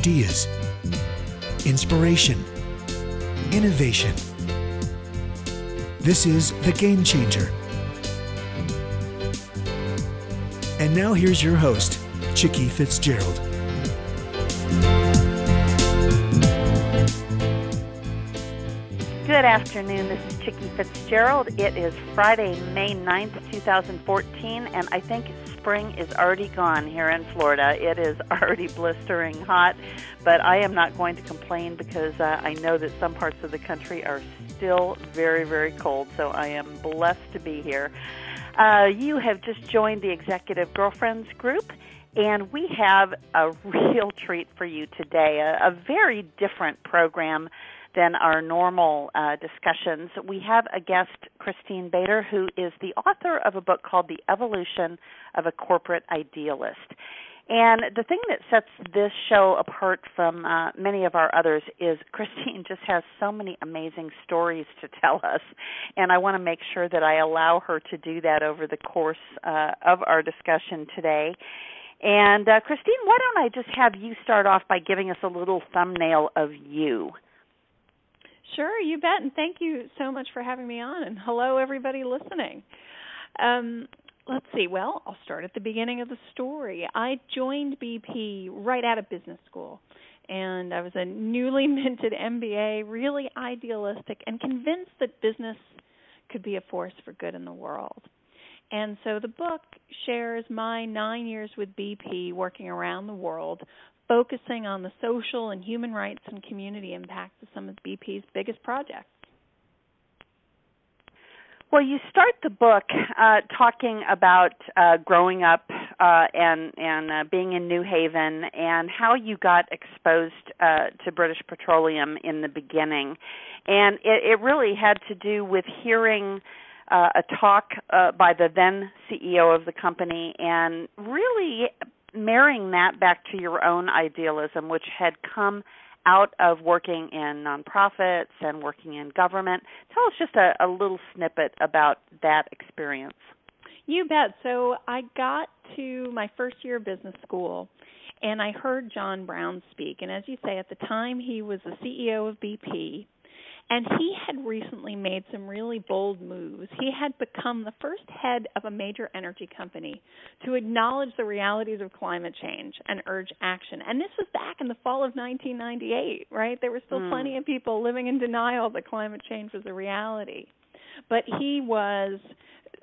ideas, inspiration, innovation. This is The Game Changer. And now here's your host, Chicky Fitzgerald. Good afternoon. This is Chicky Fitzgerald. It is Friday, May 9th, 2014, and I think spring is already gone here in Florida. It is already blistering hot, but I am not going to complain because uh, I know that some parts of the country are still very, very cold, so I am blessed to be here. Uh, you have just joined the Executive Girlfriends group, and we have a real treat for you today, a, a very different program than our normal uh, discussions. We have a guest, Christine Bader, who is the author of a book called The Evolution of a Corporate Idealist. And the thing that sets this show apart from uh, many of our others is Christine just has so many amazing stories to tell us, and I want to make sure that I allow her to do that over the course uh, of our discussion today. And uh, Christine, why don't I just have you start off by giving us a little thumbnail of you? Sure, you bet. And thank you so much for having me on. And hello, everybody listening. Um, let's see. Well, I'll start at the beginning of the story. I joined BP right out of business school. And I was a newly minted MBA, really idealistic, and convinced that business could be a force for good in the world. And so the book shares my nine years with BP working around the world, focusing on the social and human rights and community impacts of some of BP's biggest projects. Well, you start the book uh, talking about uh, growing up uh, and and uh, being in New Haven and how you got exposed uh, to British Petroleum in the beginning, and it, it really had to do with hearing uh, a talk by the then CEO of the company and really marrying that back to your own idealism, which had come out of working in nonprofits and working in government. Tell us just a, a little snippet about that experience. You bet. So I got to my first year of business school and I heard John Browne speak. And as you say, at the time he was the CEO of BP and he had recently made some really bold moves. He had become the first head of a major energy company to acknowledge the realities of climate change and urge action. And this was back in the fall of 1998, right? There were still mm. plenty of people living in denial that climate change was a reality. But he was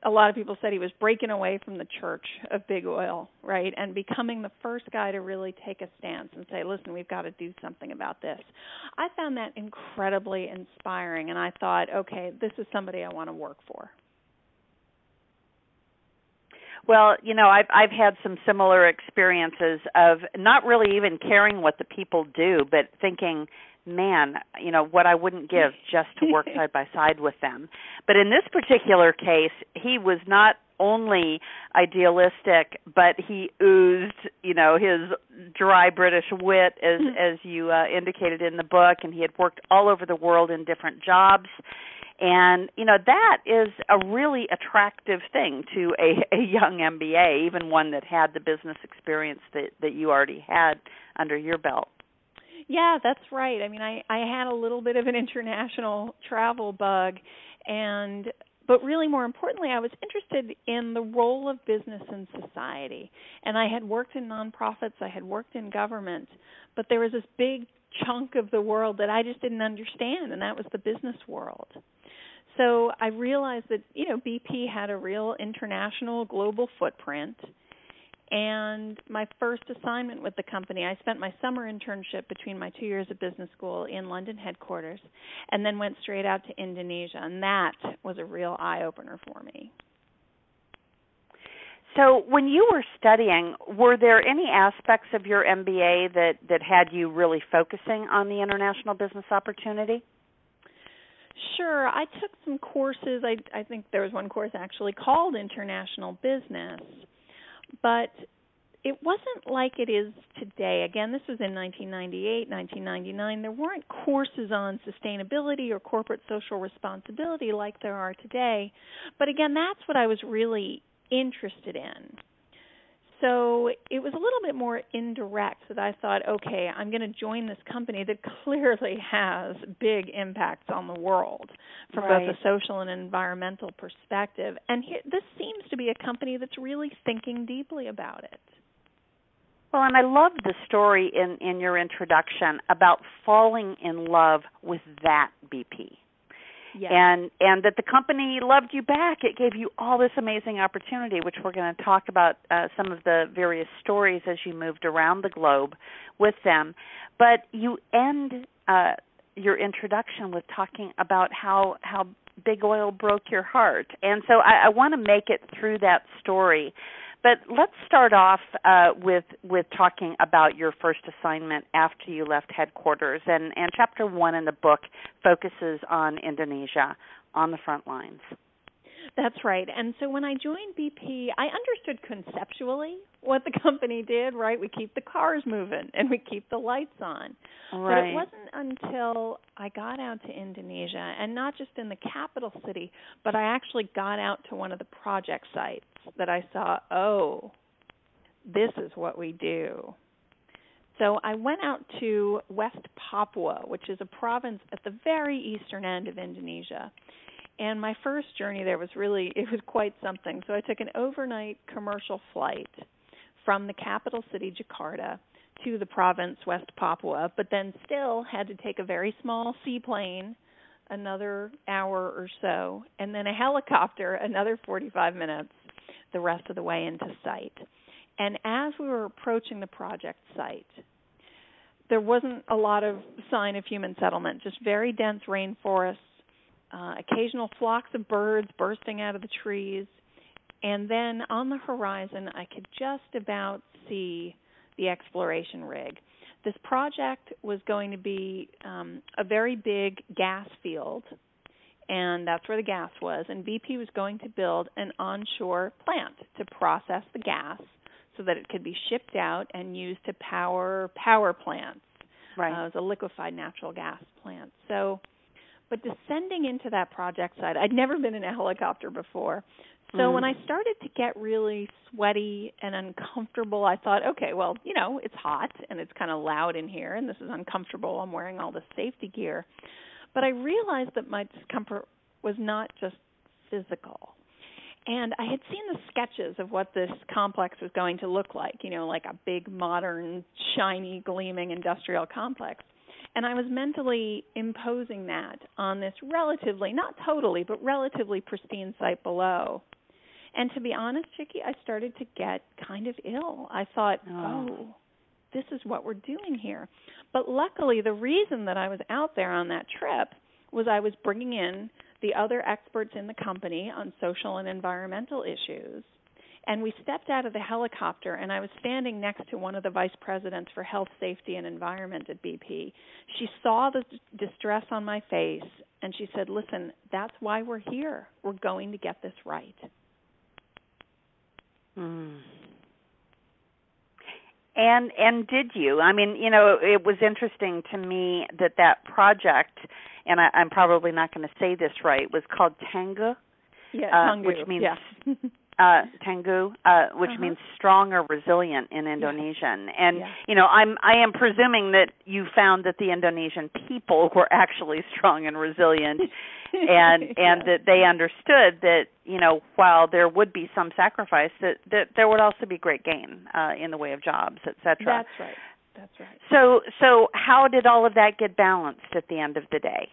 a lot of people said he was breaking away from the church of big oil, right? And becoming the first guy to really take a stance and say, listen, we've got to do something about this. I found that incredibly inspiring, and I thought, okay, this is somebody I want to work for. Well, you know, I've I've had some similar experiences of not really even caring what the people do, but thinking man, you know, what I wouldn't give just to work side by side with them. But in this particular case, he was not only idealistic, but he oozed, you know, his dry British wit, as mm-hmm. as you uh, indicated in the book, and he had worked all over the world in different jobs. And you know that is a really attractive thing to a, a young MBA, even one that had the business experience that that you already had under your belt. Yeah, that's right. I mean, I I had a little bit of an international travel bug and but really more importantly, I was interested in the role of business in society. And I had worked in nonprofits, I had worked in government, but there was this big chunk of the world that I just didn't understand and that was the business world. So I realized that, you know, BP had a real international global footprint and my first assignment with the company, I spent my summer internship between my two years of business school in London headquarters, and then went straight out to Indonesia, and that was a real eye opener for me. So, when you were studying, were there any aspects of your MBA that that had you really focusing on the international business opportunity? Sure, I took some courses. I I think there was one course actually called International Business but it wasn't like it is today. Again, this was in 1998, 1999. There weren't courses on sustainability or corporate social responsibility like there are today. But again, that's what I was really interested in. So it was a little bit more indirect that I thought, okay, I'm going to join this company that clearly has big impacts on the world from right. both a social and environmental perspective. And here, this seems to be a company that's really thinking deeply about it. Well, and I love the story in in your introduction about falling in love with that BP. Yes. And and that the company loved you back. It gave you all this amazing opportunity, which we're going to talk about uh, some of the various stories as you moved around the globe with them. But you end uh, your introduction with talking about how how big oil broke your heart, and so I, I want to make it through that story but let's start off uh, with with talking about your first assignment after you left headquarters. And, and chapter one in the book focuses on Indonesia on the front lines. That's right. And so when I joined BP, I understood conceptually what the company did, right? We keep the cars moving and we keep the lights on. Right. But it wasn't until I got out to Indonesia and not just in the capital city, but I actually got out to one of the project sites that I saw, oh, this is what we do. So I went out to West Papua, which is a province at the very eastern end of Indonesia. And my first journey there was really it was quite something. So i took an overnight commercial flight from the capital city jakarta to the province west papua but then still had to take a very small seaplane another hour or so and then a helicopter another 45 minutes the rest of the way into site. And as we were approaching the project site there wasn't a lot of sign of human settlement just very dense rainforests uh, occasional flocks of birds bursting out of the trees, and then on the horizon, I could just about see the exploration rig. This project was going to be um, a very big gas field, and that's where the gas was. And BP was going to build an onshore plant to process the gas so that it could be shipped out and used to power power plants. Right. Uh, it was a liquefied natural gas plant. So but descending into that project site, I'd never been in a helicopter before. So mm. when I started to get really sweaty and uncomfortable, I thought, okay, well, you know, it's hot and it's kind of loud in here and this is uncomfortable. I'm wearing all this safety gear. But I realized that my discomfort was not just physical. And I had seen the sketches of what this complex was going to look like, you know, like a big, modern, shiny, gleaming industrial complex. And I was mentally imposing that on this relatively, not totally, but relatively pristine site below. And to be honest, Chicky, I started to get kind of ill. I thought, oh. oh, this is what we're doing here. But luckily, the reason that I was out there on that trip was I was bringing in the other experts in the company on social and environmental issues and we stepped out of the helicopter and I was standing next to one of the vice presidents for health, safety and environment at BP. She saw the distress on my face and she said, "Listen, that's why we're here. We're going to get this right." Mm. And and did you? I mean, you know, it was interesting to me that that project, and I, I'm probably not going to say this right, was called Tangguh, yeah, uh, which means yeah. uh Tangguh, uh which uh-huh. means strong or resilient in Indonesian. And yeah. you know, I'm I am presuming that you found that the Indonesian people were actually strong and resilient and and that they understood that, you know, while there would be some sacrifice that that there would also be great gain uh in the way of jobs, etc. That's right. That's right. So so how did all of that get balanced at the end of the day?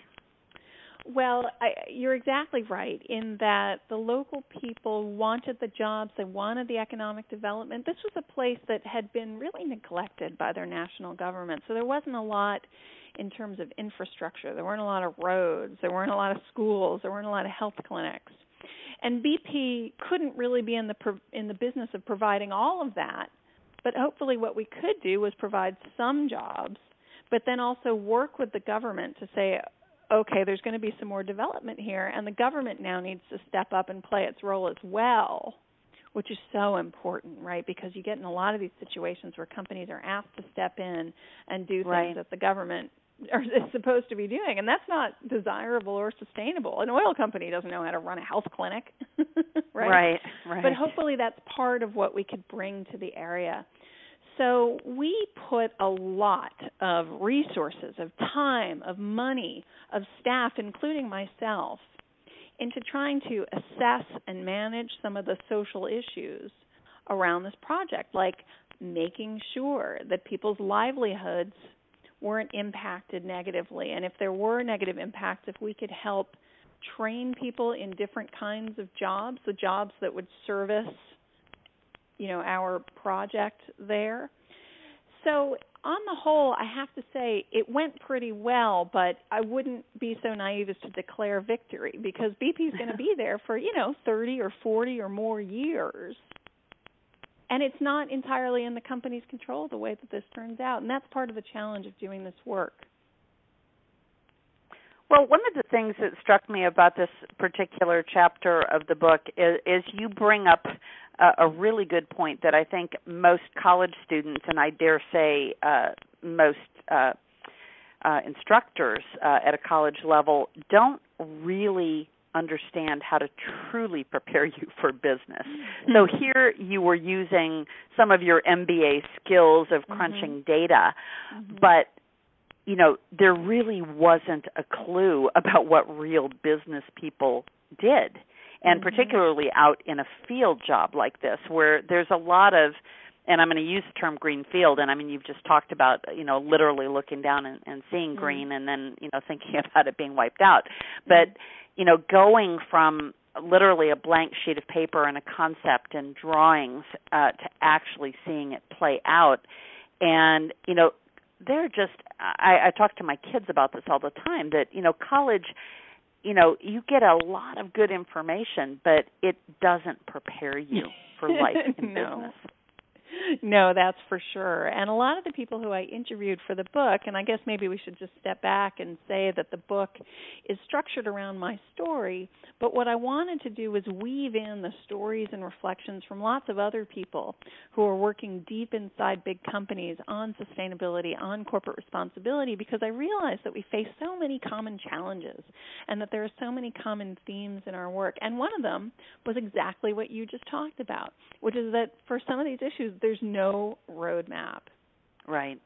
Well, I, you're exactly right in that the local people wanted the jobs, they wanted the economic development. This was a place that had been really neglected by their national government, so there wasn't a lot in terms of infrastructure. There weren't a lot of roads, there weren't a lot of schools, there weren't a lot of health clinics. And BP couldn't really be in the in the business of providing all of that. But hopefully what we could do was provide some jobs but then also work with the government to say okay, there's going to be some more development here, and the government now needs to step up and play its role as well, which is so important, right? Because you get in a lot of these situations where companies are asked to step in and do things right. that the government are is supposed to be doing and that's not desirable or sustainable an oil company doesn't know how to run a health clinic right right right but hopefully that's part of what we could bring to the area so we put a lot of resources of time of money of staff including myself into trying to assess and manage some of the social issues around this project like making sure that people's livelihoods weren't impacted negatively. And if there were negative impacts, if we could help train people in different kinds of jobs, the jobs that would service, you know, our project there. So on the whole, I have to say it went pretty well, but I wouldn't be so naive as to declare victory because BP is going to be there for, you know, 30 or 40 or more years and it's not entirely in the company's control the way that this turns out and that's part of the challenge of doing this work well one of the things that struck me about this particular chapter of the book is, is you bring up a, a, really good point that i think most college students and i dare say uh, most uh, uh, instructors uh, at a college level don't really understand how to truly prepare you for business. So mm-hmm. here you were using some of your MBA skills of crunching mm-hmm. data, mm-hmm. but you know, there really wasn't a clue about what real business people did. And mm-hmm. particularly out in a field job like this where there's a lot of and I'm going to use the term green field and I mean you've just talked about you know literally looking down and, and seeing mm-hmm. green and then you know thinking about it being wiped out but you know going from literally a blank sheet of paper and a concept and drawings uh, to actually seeing it play out and you know they're just I, I talk to my kids about this all the time that you know college you know you get a lot of good information but it doesn't prepare you for life in no. business no, that's for sure. And a lot of the people who I interviewed for the book, and I guess maybe we should just step back and say that the book is structured around my story, but what I wanted to do was weave in the stories and reflections from lots of other people who are working deep inside big companies on sustainability, on corporate responsibility, because I realized that we face so many common challenges and that there are so many common themes in our work. And one of them was exactly what you just talked about, which is that for some of these issues, there's no roadmap. Right.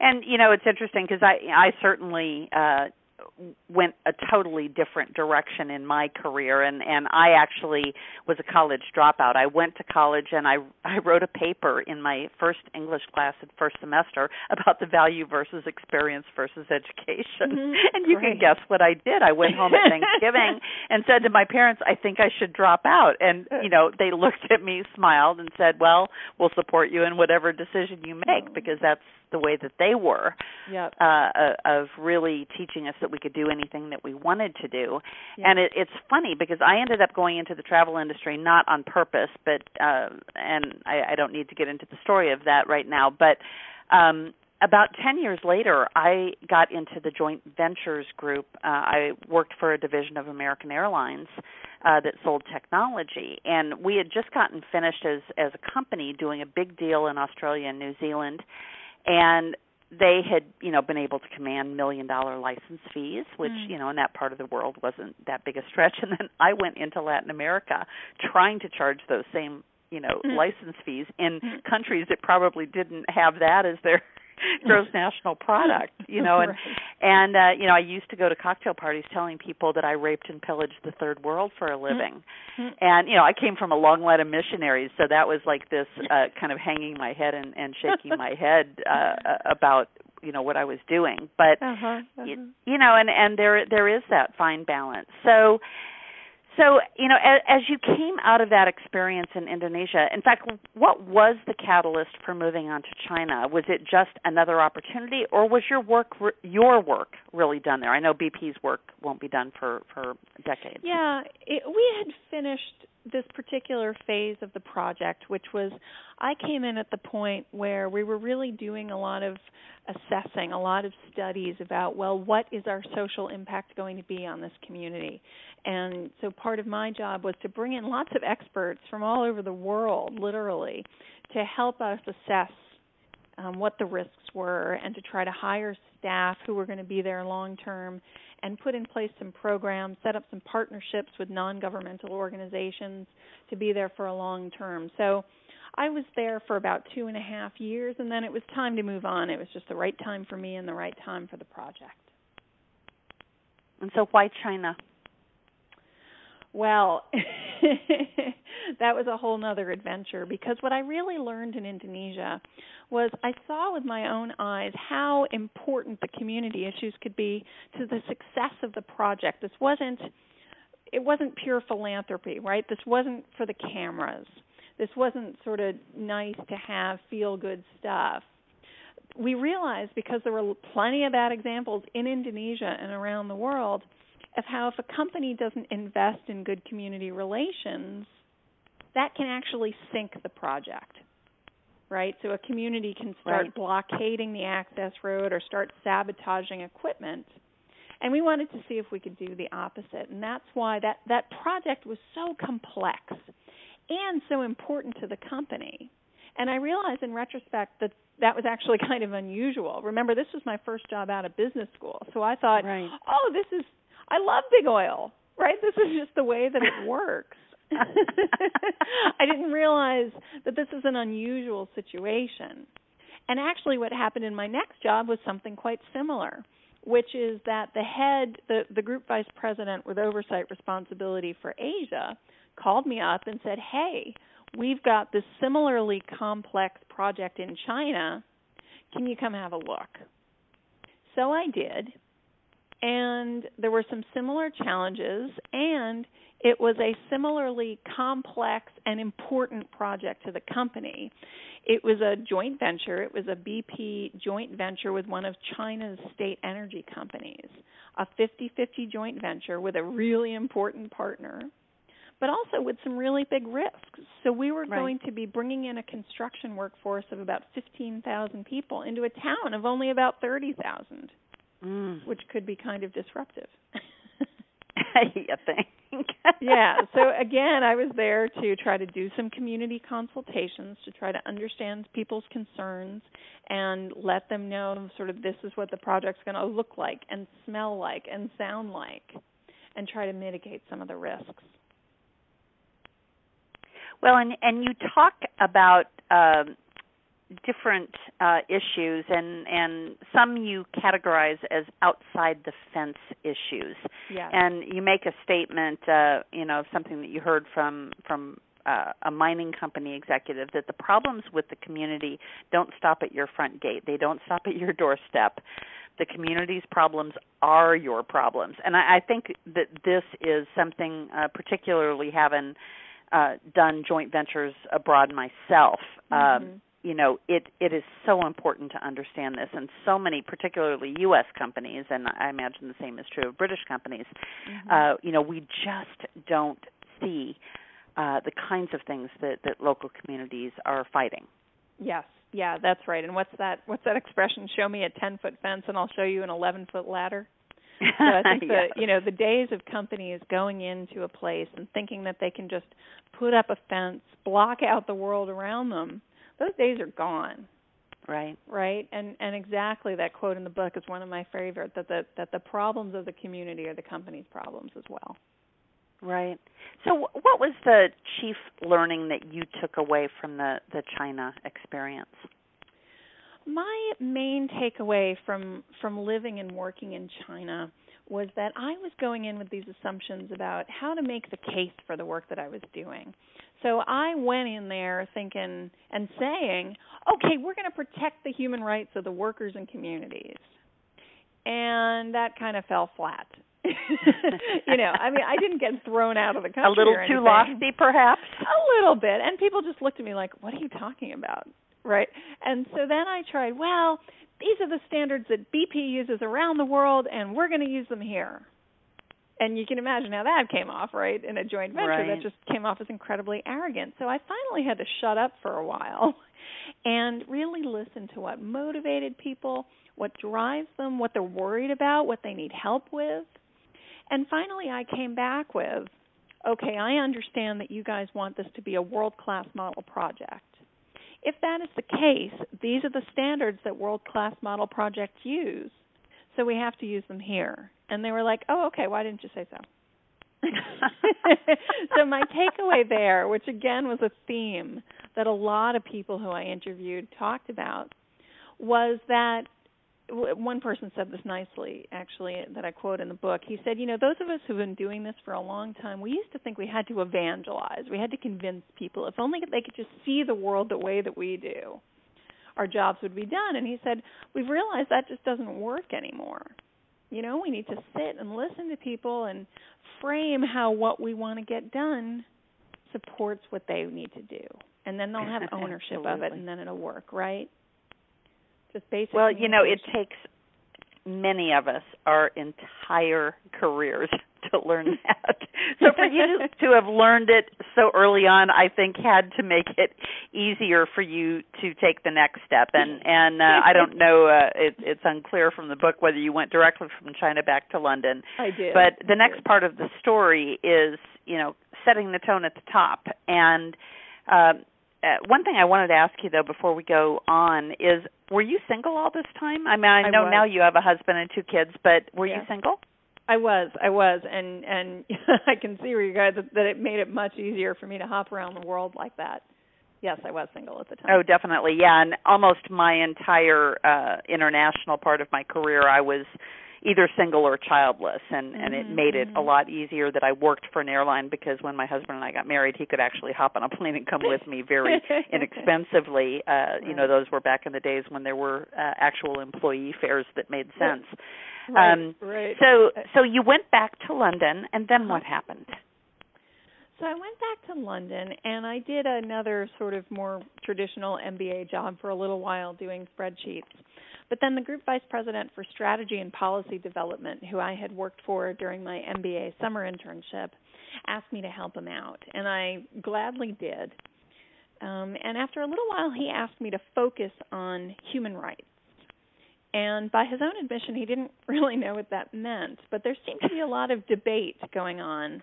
And you know, it's interesting because I I certainly uh went a totally different direction in my career and and I actually was a college dropout. I went to college and I I wrote a paper in my first English class at first semester about the value versus experience versus education. Mm-hmm. And you Great. can guess what I did. I went home at Thanksgiving and said to my parents, "I think I should drop out." And you know, they looked at me, smiled and said, "Well, we'll support you in whatever decision you make because that's the way that they were yep. uh, uh, of really teaching us that we could do anything that we wanted to do. Yep. And it, it's funny because I ended up going into the travel industry not on purpose, but uh, and I, I don't need to get into the story of that right now, but. Um, about 10 years later, I got into the joint ventures group. Uh, I worked for a division of American Airlines uh, that sold technology, and we had just gotten finished as as a company doing a big deal in Australia and New Zealand, and they had you know been able to command million dollar license fees which mm. you know in that part of the world wasn't that big a stretch and then i went into latin america trying to charge those same you know mm. license fees in mm. countries that probably didn't have that as their gross national product you know and right. and uh you know i used to go to cocktail parties telling people that i raped and pillaged the third world for a living mm-hmm. and you know i came from a long line of missionaries so that was like this uh kind of hanging my head and and shaking my head uh about you know what i was doing but uh-huh, uh-huh. You, you know and and there there is that fine balance so so, you know, as, as, you came out of that experience in Indonesia, in fact, what was the catalyst for moving on to China? Was it just another opportunity, or was your work your work really done there? I know BP's work won't be done for for decades. Yeah, it, we had finished this particular phase of the project, which was I came in at the point where we were really doing a lot of assessing, a lot of studies about, well, what is our social impact going to be on this community? And so part of my job was to bring in lots of experts from all over the world, literally, to help us assess um, what the risks were, and to try to hire staff who were going to be there long term, and put in place some programs, set up some partnerships with non governmental organizations to be there for a long term. So I was there for about two and a half years, and then it was time to move on. It was just the right time for me and the right time for the project. And so, why China? Well, that was a whole nother adventure because what I really learned in Indonesia was I saw with my own eyes how important the community issues could be to the success of the project. This wasn't it wasn't pure philanthropy, right? This wasn't for the cameras. This wasn't sort of nice to have feel good stuff. We realized because there were plenty of bad examples in Indonesia and around the world of how if a company doesn't invest in good community relations, that can actually sink the project. Right? So a community can start right. blockading the access road or start sabotaging equipment. And we wanted to see if we could do the opposite. And that's why that, that project was so complex and so important to the company. And I realized in retrospect that that was actually kind of unusual. Remember, this was my first job out of business school. So I thought, right. oh, this is I love big oil, right? This is just the way that it works. I didn't realize that this is an unusual situation. And actually, what happened in my next job was something quite similar, which is that the head, the, the group vice president with oversight responsibility for Asia, called me up and said, Hey, we've got this similarly complex project in China. Can you come have a look? So I did and there were some similar challenges and it was a similarly complex and important project to the company. It was a joint venture. It was a BP joint venture with one of China's state energy companies, a 50 50 joint venture with a really important partner, but also with some really big risks. So we were right. going to be bringing in a construction workforce of about 15,000 people into a town of only about 30,000 mm. which could be kind of disruptive. you think? yeah. So again, I was there to try to do some community consultations to try to understand people's concerns and let them know sort of this is what the project's going to look like and smell like and sound like and try to mitigate some of the risks. Well, and and you talk about um, different uh, issues, and and some you categorize as outside the fence issues. Yeah. And you make a statement, uh, you know, something that you heard from from uh, a mining company executive that the problems with the community don't stop at your front gate. They don't stop at your doorstep. The community's problems are your problems, and I, I think that this is something, uh, particularly having uh, done joint ventures abroad myself. Mm-hmm. Um, you know it it is so important to understand this. And so many particularly US companies and I imagine the same is true of British companies mm-hmm. uh you know we just don't see uh the kinds of things that that local communities are fighting. Yes. Yeah that's right. And what's that what's that expression? Show me a 10 foot fence and I'll show you an 11 foot ladder? So I think yes. the you know the days of companies going into a place and thinking that they can just put up a fence, block out the world around them, those days are gone. Right. Right? And and exactly that quote in the book is one of my favorite that the that the problems of the community are the company's problems as well. Right. So what was the chief learning that you took away from the the china experience? My main takeaway from from living and working in china was that I was going in with these assumptions about how to make the case for the work that I was doing. So I went in there thinking and saying, okay, we're going to protect the human rights of the workers and communities. And that kind of fell flat. you know, I mean, I didn't get thrown out of the country. A little too lofty, perhaps. A little bit, and people just looked at me like, "What are you talking about?" Right? And so then I tried. Well, these are the standards that BP uses around the world, and we're going to use them here and you can imagine how that came off, right? In a joint venture, right. that just came off as incredibly arrogant. So I finally had to shut up for a while and really listen to what motivated people, what drives them, what they're worried about, what they need help with. And finally, I came back with, okay, I understand that you guys want this to be a world class model project. if that is the case, these are the standards that world class model projects use. So we have to use them here. And they were like, oh, okay, why didn't you say so? so my takeaway there, which again was a theme that a lot of people who I interviewed talked about, was that one person said this nicely actually that I quote in the book. He said, "You know, those of us who've been doing this for a long time, we used to think we had to evangelize. We had to convince people. If only they could just see the world the way that we do, our jobs would be done." And he said, "We've realized that just doesn't work anymore. You know, we need to sit and listen to people and frame how what we want to get done supports what they need to do. And then they'll have ownership of it and then it'll work, right? Just basic Well, you know, it takes many of us our entire careers to learn that. so for you to have learned it so early on, I think had to make it easier for you to take the next step. And and uh, I don't know, uh, it, it's unclear from the book whether you went directly from China back to London. I did. But the I next did. part of the story is, you know, setting the tone at the top and. Uh, uh, one thing I wanted to ask you though before we go on is were you single all this time? I mean, I I know was. now you have a husband and two kids, but were Yes. you single? I was, I was, and and I can see where you guys that it made it much easier for me to hop around the world like that. Yes, I was single at the time. Oh, definitely. Yeah, and almost my entire uh international part of my career I was either single or childless and and it made it a mhm. lot easier that I worked for an airline because when my husband and I got married, he could actually hop on a plane and come with me very inexpensively. Uh you know, those were back in the days when there were uh, actual employee fares that made sense. Right, um right. So so you went back to London and then Uh-huh. what happened? So I went back to London and I did another sort of more traditional MBA job for a little while doing spreadsheets. But then the group vice president for strategy and policy development, who I had worked for during my MBA summer internship, asked me to help him out, and I gladly did. Um, and after a little while, he asked me to focus on human rights. And by his own admission, he didn't really know what that meant, but there seemed to be a lot of debate going on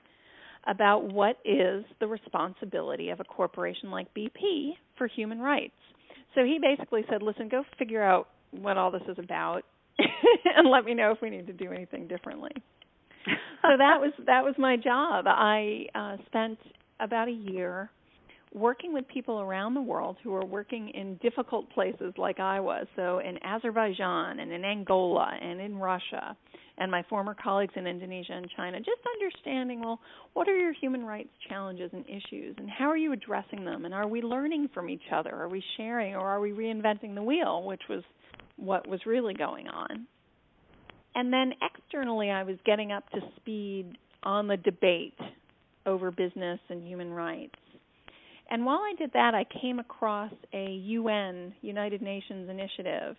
about what is the responsibility of a corporation like BP for human rights. So he basically said, "Listen, go figure out what all this is about and let me know if we need to do anything differently." so that was that was my job. I uh spent about a year working with people around the world who are working in difficult places like I was. So in Azerbaijan and in Angola and in Russia and my former colleagues in Indonesia and China, just understanding, well, what are your human rights challenges and issues and how are you addressing them and are we learning from each other? Are we sharing or are we reinventing the wheel, which was what was really going on. And then externally I was getting up to speed on the debate over business and human rights. And while I did that, I came across a UN, United Nations initiative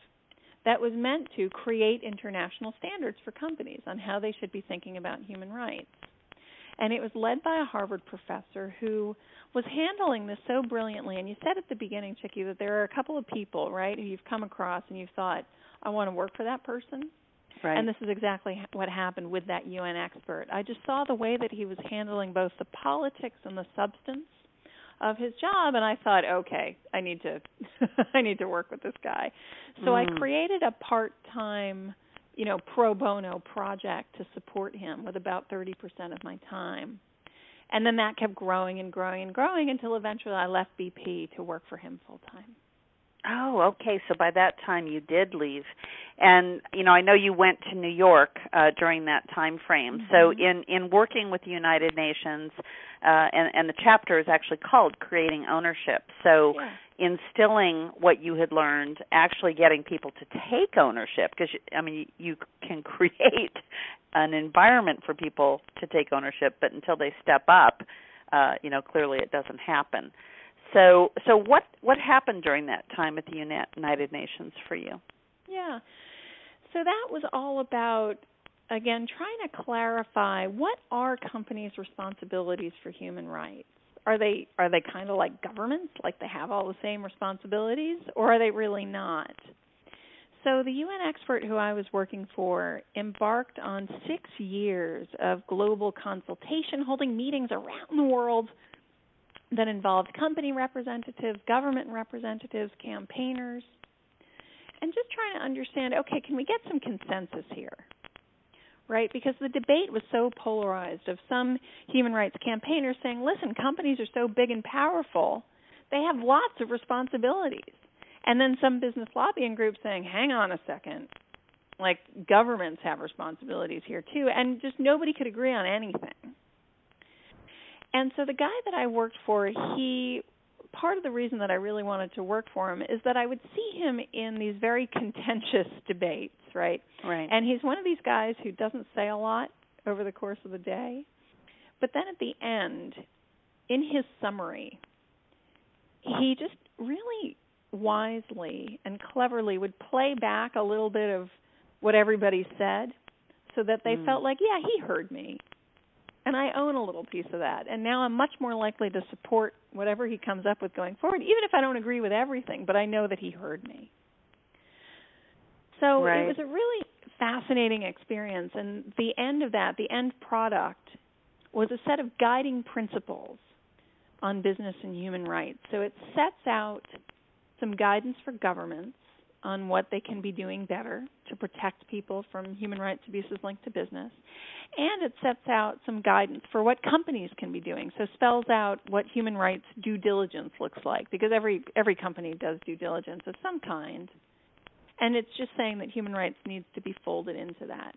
that was meant to create international standards for companies on how they should be thinking about human rights. And it was led by a Harvard professor who was handling this so brilliantly. And you said at the beginning, Chicky, that there are a couple of people, right, who you've come across and you've thought, I want to work for that person. Right. And this is exactly what happened with that UN expert. I just saw the way that he was handling both the politics and the substance of his job and I thought, okay, I need to I need to work with this guy. So Mm. I created a part-time, you know, pro bono project to support him with about 30% of my time. And then that kept growing and growing and growing until eventually I left BP to work for him full time. Oh, okay. So by that time you did leave, and you know I know you went to New York uh, during that time frame. So Mhm. in in working with the United Nations, uh, and and the chapter is actually called Creating Ownership. So Yeah. instilling what you had learned, actually getting people to take ownership, because I mean you can create an environment for people to take ownership, but until they step up, uh, you know clearly it doesn't happen. So, so what what happened during that time at the United Nations for you? Yeah. So that was all about again trying to clarify what are companies' responsibilities for human rights. Are they are they kind of like governments, like they have all the same responsibilities, or are they really not? So the UN expert who I was working for embarked on 6 years of global consultation holding meetings around the world that involved company representatives, government representatives, campaigners, and just trying to understand okay, can we get some consensus here? Right? Because the debate was so polarized of some human rights campaigners saying, listen, companies are so big and powerful, they have lots of responsibilities. And then some business lobbying groups saying, hang on a second, like governments have responsibilities here too. And just nobody could agree on anything. And so the guy that I worked for, he part of the reason that I really wanted to work for him is that I would see him in these very contentious debates, right? Right. And he's one of these guys who doesn't say a lot over the course of the day. But then at the end, in his summary, he just really wisely and cleverly would play back a little bit of what everybody said so that they Mm. felt like, yeah, he heard me and I own a little piece of that. And now I'm much more likely to support whatever he comes up with going forward, even if I don't agree with everything, but I know that he heard me. So Right. it was a really fascinating experience and the end of that, the end product was a set of guiding principles on business and human rights. So it sets out some guidance for governments on what they can be doing better to protect people from human rights abuses linked to business. And it sets out some guidance for what companies can be doing. So spells out what human rights due diligence looks like because every every company does due diligence of some kind. And it's just saying that human rights needs to be folded into that.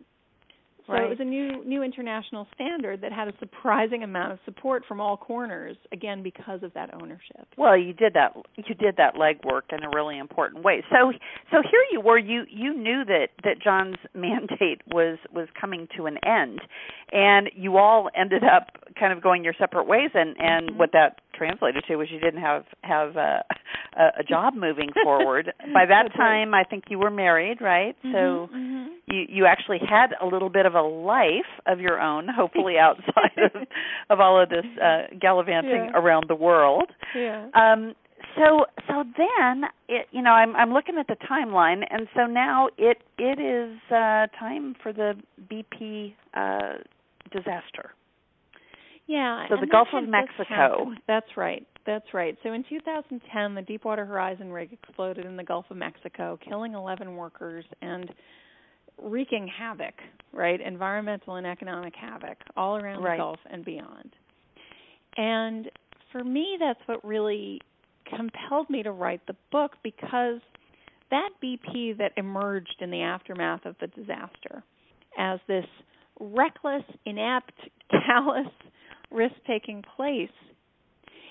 So Right. it was a new new international standard that had a surprising amount of support from all corners, again because of that ownership. Well, you did that. You did that legwork in a really important way. So, so here you were. You you knew that that John's mandate was was coming to an end, and you all ended up kind of going your separate ways. And and Mhm. what that translated to was you didn't have have a a, a job moving forward. By that time, I think you were married, right? So Mhm, mhm. You you actually had a little bit of a life of your own, hopefully outside of of all of this uh, gallivanting Yeah. around the world. yeah. Um, so so then it you know I'm I'm looking at the timeline, and so now it it is uh, time for the BP uh, disaster. Yeah. So the Gulf of Mexico. That's right. That's right. So in 2010, the Deepwater Horizon rig exploded in the Gulf of Mexico, killing 11 workers and wreaking havoc, right? Environmental and economic havoc all around Right. the Gulf and beyond. And for me, that's what really compelled me to write the book because that BP that emerged in the aftermath of the disaster as this reckless, inept, callous, risk taking place,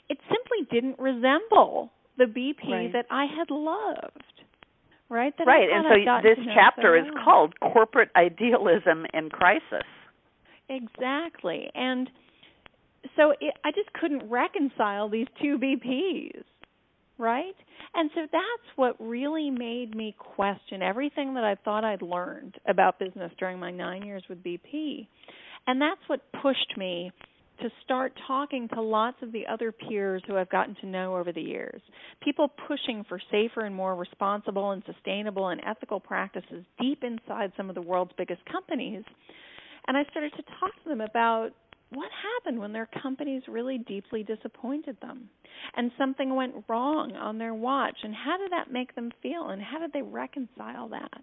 it simply didn't resemble the BP Right. that I had loved. Right? That right, and so this chapter so is called Corporate Idealism in Crisis. Exactly. And so it, I just couldn't reconcile these two BPs, right? And so that's what really made me question everything that I thought I'd learned about business during my 9 years with BP. And that's what pushed me to start talking to lots of the other peers who I've gotten to know over the years. People pushing for safer and more responsible and sustainable and ethical practices deep inside some of the world's biggest companies. And I started to talk to them about what happened when their companies really deeply disappointed them and something went wrong on their watch and how did that make them feel and how did they reconcile that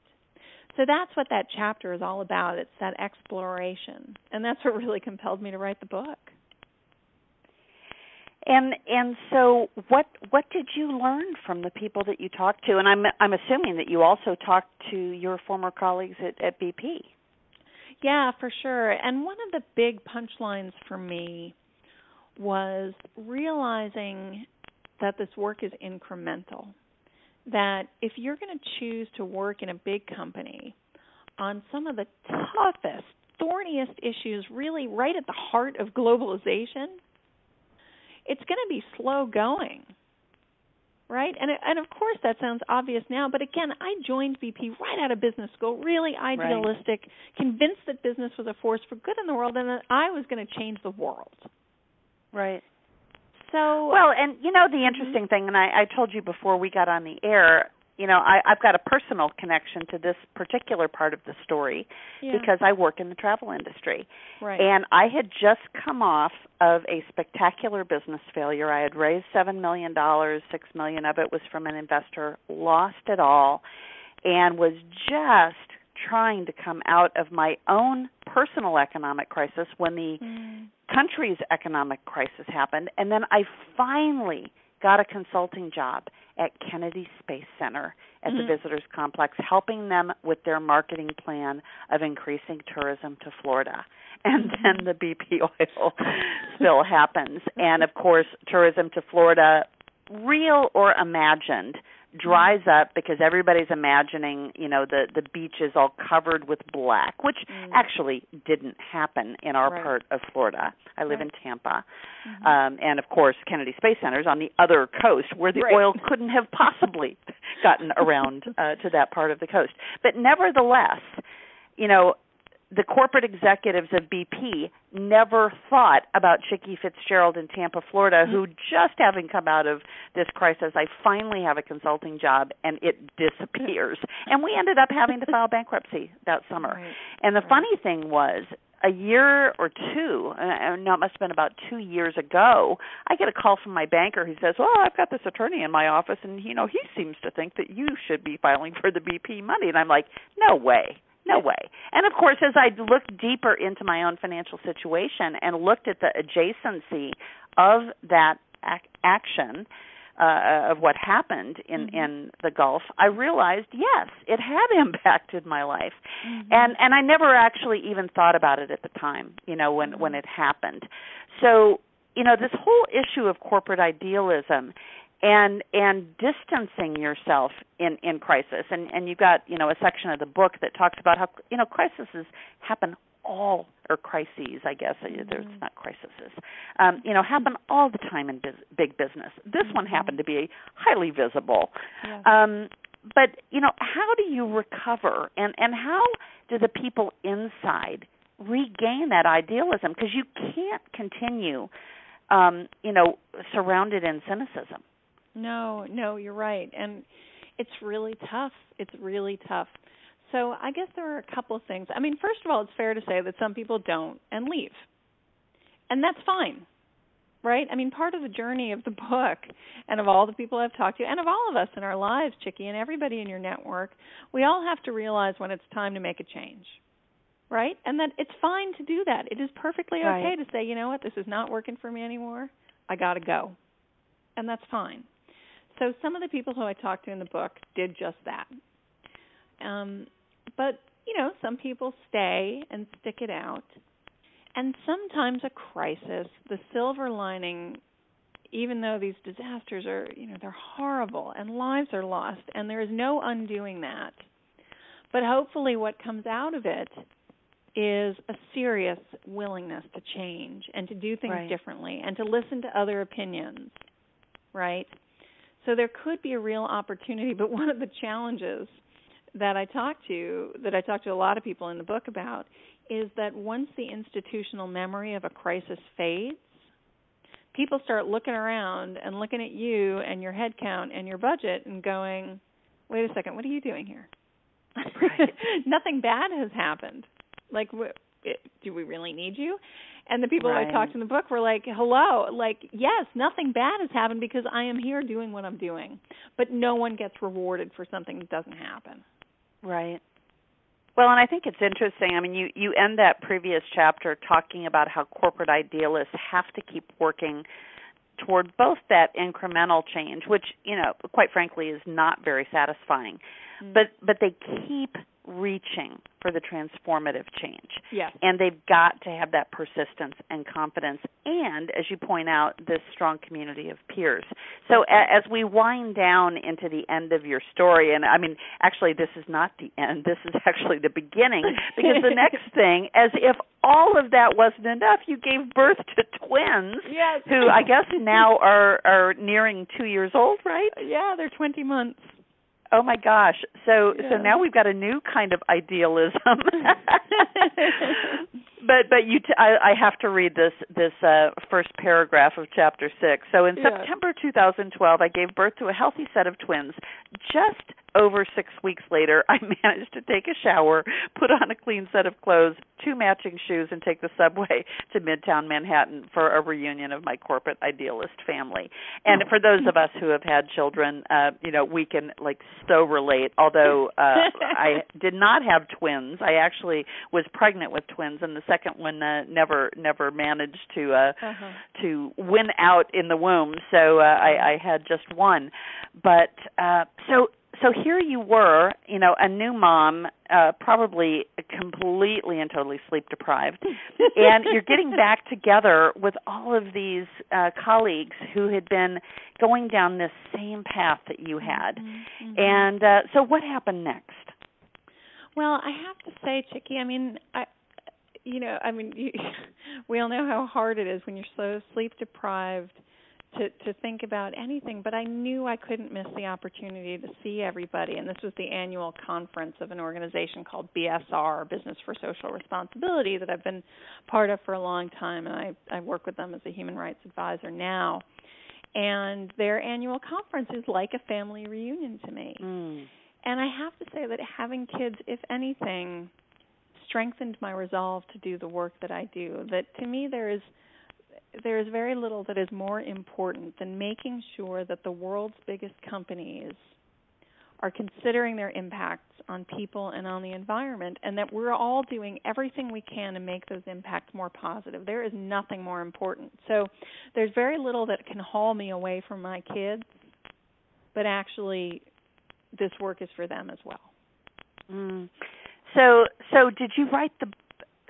so that's what that chapter is all about it's that exploration and that's what really compelled me to write the book And and so what what did you learn from the people that you talked to? And I'm I'm assuming that you also talked to your former colleagues at, at BP. Yeah, for sure. And one of the big punchlines for me was realizing that this work is incremental. That if you're going to choose to work in a big company on some of the toughest, thorniest issues, really right at the heart of globalization, it's going to be slow going right? And and of course that sounds obvious now, but again, I joined BP right out of business school, really idealistic, convinced that business was a force for good in the world and that I was going to change the world. Right. So Well, and you know the mm-hmm. interesting thing, and I, I told you before we got on the air, you know, I, I've got a personal connection to this particular part of the story Yeah. because I work in the travel industry. right. And I had just come off of a spectacular business failure. I had raised seven million dollars, six million of it was from an investor, lost it all, and was just trying to come out of my own personal economic crisis when the Mm. country's economic crisis happened. And then I finally got a consulting job at Kennedy Space Center at Mhm. the Visitors Complex, helping them with their marketing plan of increasing tourism to Florida. And Mhm. then the BP oil spill happens. And of course, tourism to Florida, real or imagined, dries up because everybody's imagining, you know, the the beach is all covered with black, which Mm. actually didn't happen in our Right. part of Florida. I live Right. in Tampa. Mhm. Um and of course Kennedy Space Center is on the other coast where the Right. oil couldn't have possibly gotten around uh, to that part of the coast. But nevertheless, you know, the corporate executives of BP never thought about Chicky Fitzgerald in Tampa, Florida, who just having come out of this crisis, I finally have a consulting job and it disappears. and we ended up having to file bankruptcy that summer. Right. And the Right. funny thing was, a year or two, uh, no, it must have been about two years ago, I get a call from my banker who says, "Well, I've got this attorney in my office, and you know, he seems to think that you should be filing for the BP money." And I'm like, "No way." No way. And of course, as I looked deeper into my own financial situation and looked at the adjacency of that ac- action, uh, of what happened in Mhm. in the Gulf, I realized yes, it had impacted my life, Mhm. and and I never actually even thought about it at the time. You know when when it happened. So you know this whole issue of corporate idealism and and distancing yourself in in crisis. And and you've got you know a section of the book that talks about how you know crises happen all or crises i guess. Mhm. there's not crises. Um you know happen all the time in bus- big business. This one Mhm. happened to be highly visible. Yeah. um but you know how do you recover? And and how do the people inside regain that idealism? Because you can't continue um you know surrounded in cynicism No, no, you're right. And it's really tough. It's really tough. So I guess there are a couple of things. I mean, first of all, it's fair to say that some people don't and leave. And that's fine. Right? I mean, part of the journey of the book and of all the people I've talked to and of all of us in our lives, Chicky, and everybody in your network, we all have to realize when it's time to make a change. Right? And that it's fine to do that. It is perfectly okay Right. to say, you know what, this is not working for me anymore. I got to go. And that's fine. So some of the people who I talked to in the book did just that. Um, but you know, some people stay and stick it out. And sometimes a crisis, the silver lining, even though these disasters are, you know, they're horrible and lives are lost, and there is no undoing that. But hopefully, what comes out of it is a serious willingness to change and to do things Right. differently and to listen to other opinions, right? So there could be a real opportunity, but one of the challenges that I talk to that I talk to a lot of people in the book about is that once the institutional memory of a crisis fades, people start looking around and looking at you and your head count and your budget and going, "Wait a second, what are you doing here?" Right. Nothing bad has happened. Like, wh- do we really need you? And the people I talked to in the book were like, "Hello, like, yes, nothing bad has happened because I am here doing what I'm doing, but no one gets rewarded for something that doesn't happen." Right. Well, and I think it's interesting. I mean, you you end that previous chapter talking about how corporate idealists have to keep working toward both that incremental change, which, you know, quite frankly is not very satisfying, Mm. but but they keep reaching for the transformative change. yes, And they've got to have that persistence and confidence and as you point out this strong community of peers. So a, as we wind down into the end of your story and I mean actually this is not the end, this is actually the beginning because the next thing as if all of that wasn't enough, you gave birth to twins yes, who I guess now are are nearing 2 years old, right? yeah, they're 20 months. Oh my gosh. So so now we've got a new kind of idealism. but but you t- I, I have to read this this uh first paragraph of chapter 6. So in Yeah. September 2012 I gave birth to a healthy set of twins just over six weeks later, I managed to take a shower, put on a clean set of clothes, two matching shoes, and take the subway to Midtown Manhattan for a reunion of my corporate idealist family. And for those of us who have had children, uh, you know, we can like so relate. Although uh, I did not have twins, I actually was pregnant with twins, and the second one uh, never never managed to uh, uh-huh. to win out in the womb. So uh, I, I had just one. But uh, so so here you were, you know, a new mom, uh, probably completely and totally sleep deprived, and you're getting back together with all of these uh, colleagues who had been going down this same path that you had. Mm-hmm. mm-hmm. And uh, so, what happened next? Well, I have to say, Chicky, I mean, I, you know, I mean, you, we all know how hard it is when you're so sleep deprived to to think about anything but i knew i couldn't miss the opportunity to see everybody and this was the annual conference of an organization called bsr business for social responsibility that i've been part of for a long time and i i work with them as a human rights advisor now and their annual conference is like a family reunion to me mm. and i have to say that having kids if anything strengthened my resolve to do the work that i do that to me there is there is very little that is more important than making sure that the world's biggest companies are considering their impacts on people and on the environment and that we're all doing everything we can to make those impacts more positive. There is nothing more important. So there's very little that can haul me away from my kids, but actually this work is for them as well. Mm. So so did you write the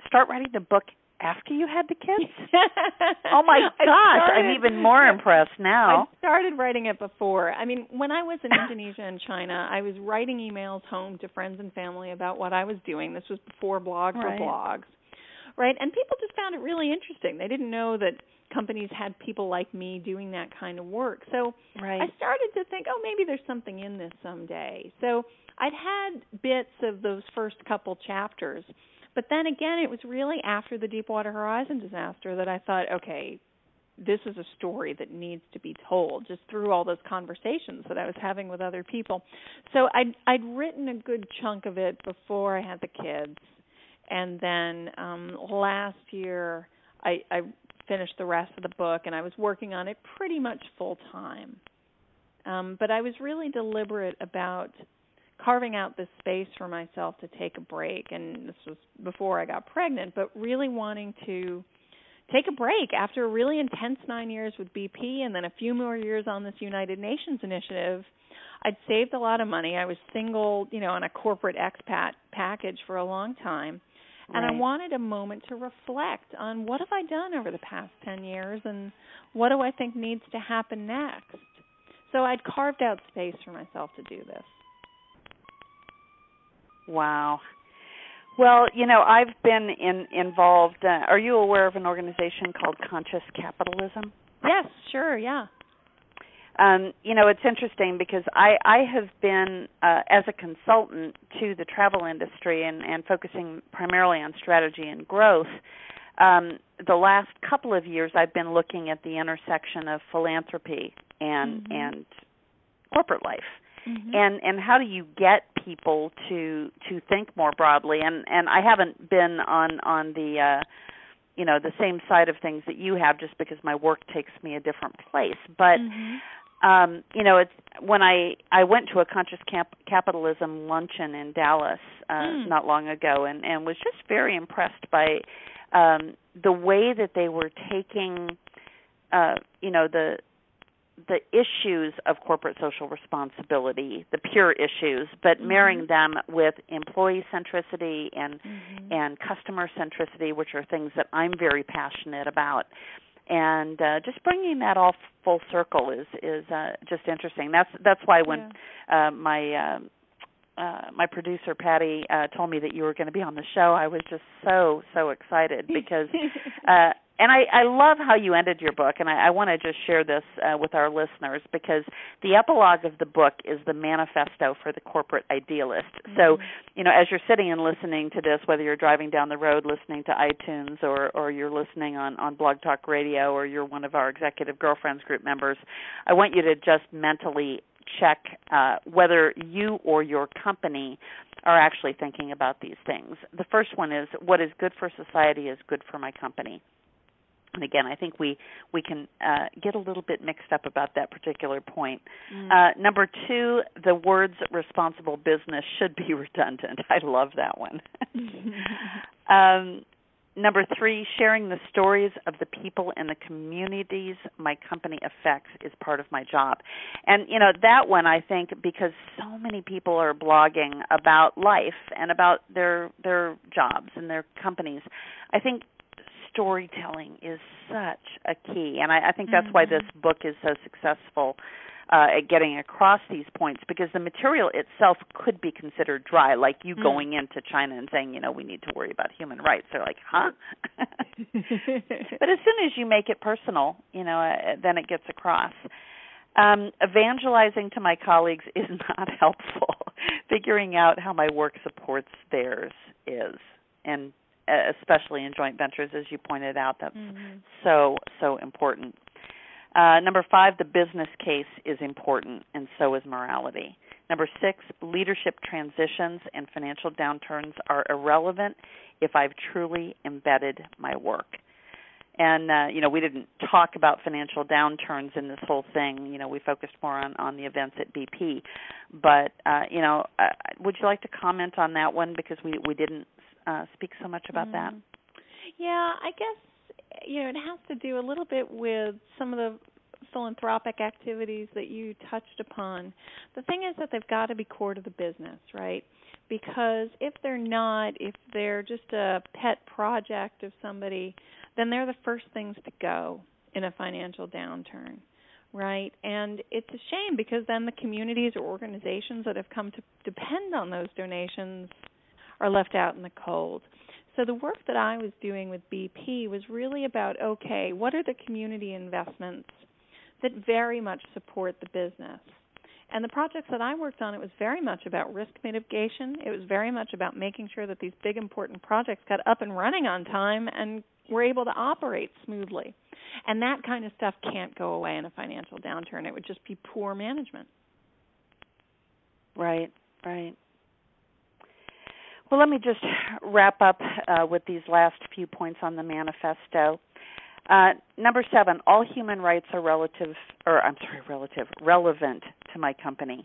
start writing the book after you had the kids? oh my gosh, started, I'm even more impressed now. I started writing it before. I mean, when I was in Indonesia and China, I was writing emails home to friends and family about what I was doing. This was before blogs right. were blogs. Right? And people just found it really interesting. They didn't know that companies had people like me doing that kind of work. So right. I started to think, oh, maybe there's something in this someday. So I'd had bits of those first couple chapters but then again, it was really after the Deepwater Horizon disaster that I thought, okay, this is a story that needs to be told just through all those conversations that I was having with other people. So I'd I'd written a good chunk of it before I had the kids. And then um last year I I finished the rest of the book and I was working on it pretty much full time. Um but I was really deliberate about carving out this space for myself to take a break and this was before I got pregnant but really wanting to take a break after a really intense 9 years with BP and then a few more years on this United Nations initiative I'd saved a lot of money. I was single you know on a corporate expat package for a long time and right. I wanted a moment to reflect on what have I done over the past 10 years and what do I think needs to happen next? So I'd carved out space for myself to do this Wow. Well, you know, I've been in involved. Uh, are you aware of an organization called Conscious Capitalism? Yes, sure, yeah. Um, you know, it's interesting because I I have been uh, as a consultant to the travel industry and and focusing primarily on strategy and growth. Um, the last couple of years, I've been looking at the intersection of philanthropy and mm-hmm. and corporate life Mm-hmm. and and how do you get people to to think more broadly and and I haven't been on on the uh you know the same side of things that you have just because my work takes me a different place but mm-hmm. um you know it's when I I went to a conscious cap- capitalism luncheon in Dallas uh mm. not long ago and and was just very impressed by um the way that they were taking uh you know the the issues of corporate social responsibility, the pure issues, but mm-hmm. marrying them with employee centricity and mm-hmm. and customer centricity, which are things that I'm very passionate about. And uh, just bringing that all full circle is is uh, just interesting. That's that's why when yeah. uh, my uh, uh, my producer Patty uh, told me that you were going to be on the show, I was just so so excited because uh, and I, I love how you ended your book, and I, I want to just share this uh, with our listeners because the epilogue of the book is the manifesto for the corporate idealist. Mm-hmm. So, you know, as you're sitting and listening to this, whether you're driving down the road listening to iTunes or or you're listening on on Blog Talk Radio or you're one of our executive girlfriends group members, I want you to just mentally check uh, whether you or your company are actually thinking about these things. The first one is what is good for society is good for my company. And again, I think we we can uh, get a little bit mixed up about that particular point. Mm. Uh, number two, the words "responsible business" should be redundant. I love that one. um, Number three, sharing the stories of the people and the communities my company affects is part of my job. And, you know, that one I think because so many people are blogging about life and about their their jobs and their companies. I think storytelling is such a key and I, I think that's mm-hmm. why this book is so successful uh, at getting across these points because the material itself could be considered dry, like you mm. going into China and saying, you know, we need to worry about human rights. They're like, huh? but as soon as you make it personal, you know, uh, then it gets across. Um, evangelizing to my colleagues is not helpful. Figuring out how my work supports theirs is, and especially in joint ventures, as you pointed out, that's mm-hmm. so so important. Uh, number five, the business case is important, and so is morality. Number six, leadership transitions and financial downturns are irrelevant if I've truly embedded my work. And uh, you know, we didn't talk about financial downturns in this whole thing. You know, we focused more on on the events at BP. But uh, you know, uh, would you like to comment on that one because we we didn't uh, speak so much about mm. that? Yeah, I guess you know, it has to do a little bit with some of the philanthropic activities that you touched upon. The thing is that they've got to be core to the business, right? Because if they're not, if they're just a pet project of somebody, then they're the first things to go in a financial downturn, right? And it's a shame because then the communities or organizations that have come to depend on those donations are left out in the cold. So the work that I was doing with BP was really about okay, what are the community investments that very much support the business? And the projects that I worked on, it was very much about risk mitigation. It was very much about making sure that these big important projects got up and running on time and were able to operate smoothly. And that kind of stuff can't go away in a financial downturn. It would just be poor management. Right, right. Well, let me just wrap up uh, with these last few points on the manifesto. Uh, number seven, all human rights are relative, or I'm sorry, relative, relevant to my company.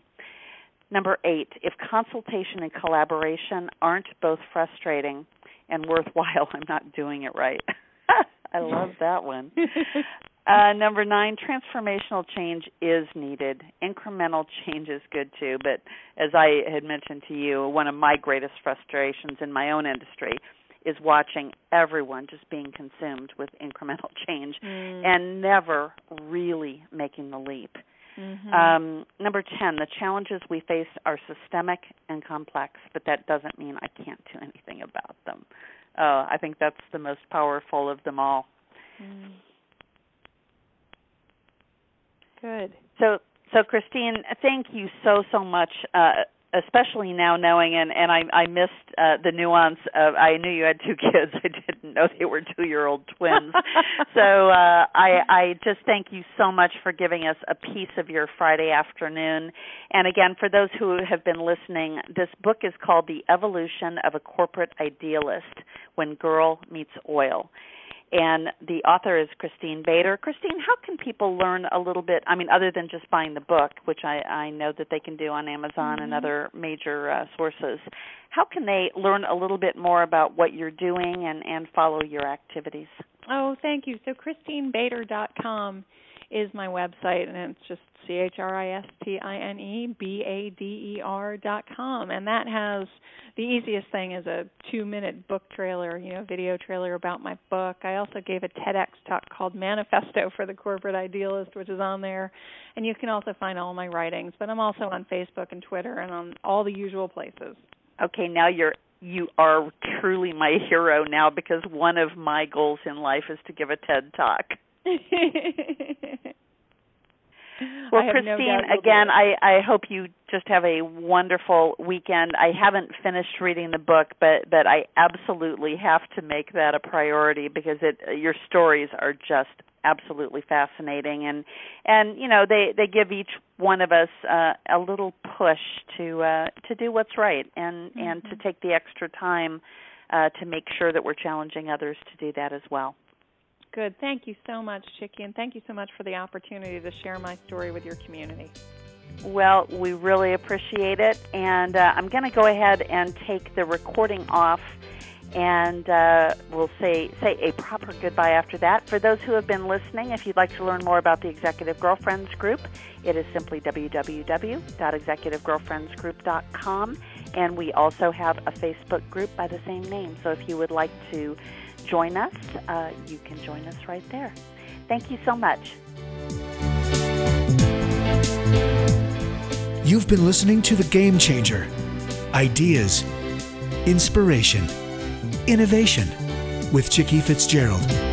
Number eight, if consultation and collaboration aren't both frustrating and worthwhile, I'm not doing it right. I love that one. Uh, number nine, transformational change is needed. Incremental change is good too, but as I had mentioned to you, one of my greatest frustrations in my own industry is watching everyone just being consumed with incremental change mm. and never really making the leap. Mm-hmm. Um, number 10, the challenges we face are systemic and complex, but that doesn't mean I can't do anything about them. Uh, I think that's the most powerful of them all. Mm. Good. So, so Christine, thank you so so much. Uh, especially now knowing and and I I missed uh the nuance of I knew you had two kids I didn't know they were 2 year old twins so uh I I just thank you so much for giving us a piece of your Friday afternoon and again for those who have been listening this book is called The Evolution of a Corporate Idealist When Girl Meets Oil and the author is Christine Bader. Christine, how can people learn a little bit? I mean, other than just buying the book, which I, I know that they can do on Amazon mm-hmm. and other major uh, sources, how can they learn a little bit more about what you're doing and, and follow your activities? Oh, thank you. So, ChristineBader.com is my website, and it's just C H R I S T I N E B A D E R dot com, and that has the easiest thing is a two minute book trailer, you know, video trailer about my book. I also gave a TEDx talk called Manifesto for the Corporate Idealist, which is on there, and you can also find all my writings. But I'm also on Facebook and Twitter and on all the usual places. Okay, now you're you are truly my hero now because one of my goals in life is to give a TED talk. Well, Christine, no again, I, I hope you just have a wonderful weekend. I haven't finished reading the book, but but I absolutely have to make that a priority because it your stories are just absolutely fascinating and and you know they they give each one of us uh, a little push to uh, to do what's right and mm-hmm. and to mm-hmm. take the extra time uh, to make sure that we're challenging others to do that as well. Good. Thank you so much, Chicky, and thank you so much for the opportunity to share my story with your community. Well, we really appreciate it, and uh, I'm going to go ahead and take the recording off and uh, we'll say say a proper goodbye after that. For those who have been listening, if you'd like to learn more about the Executive Girlfriends Group, it is simply www.executivegirlfriendsgroup.com, and we also have a Facebook group by the same name. So if you would like to join us, uh, you can join us right there. Thank you so much. You've been listening to The Game Changer Ideas, Inspiration Innovation with Chickie Fitzgerald.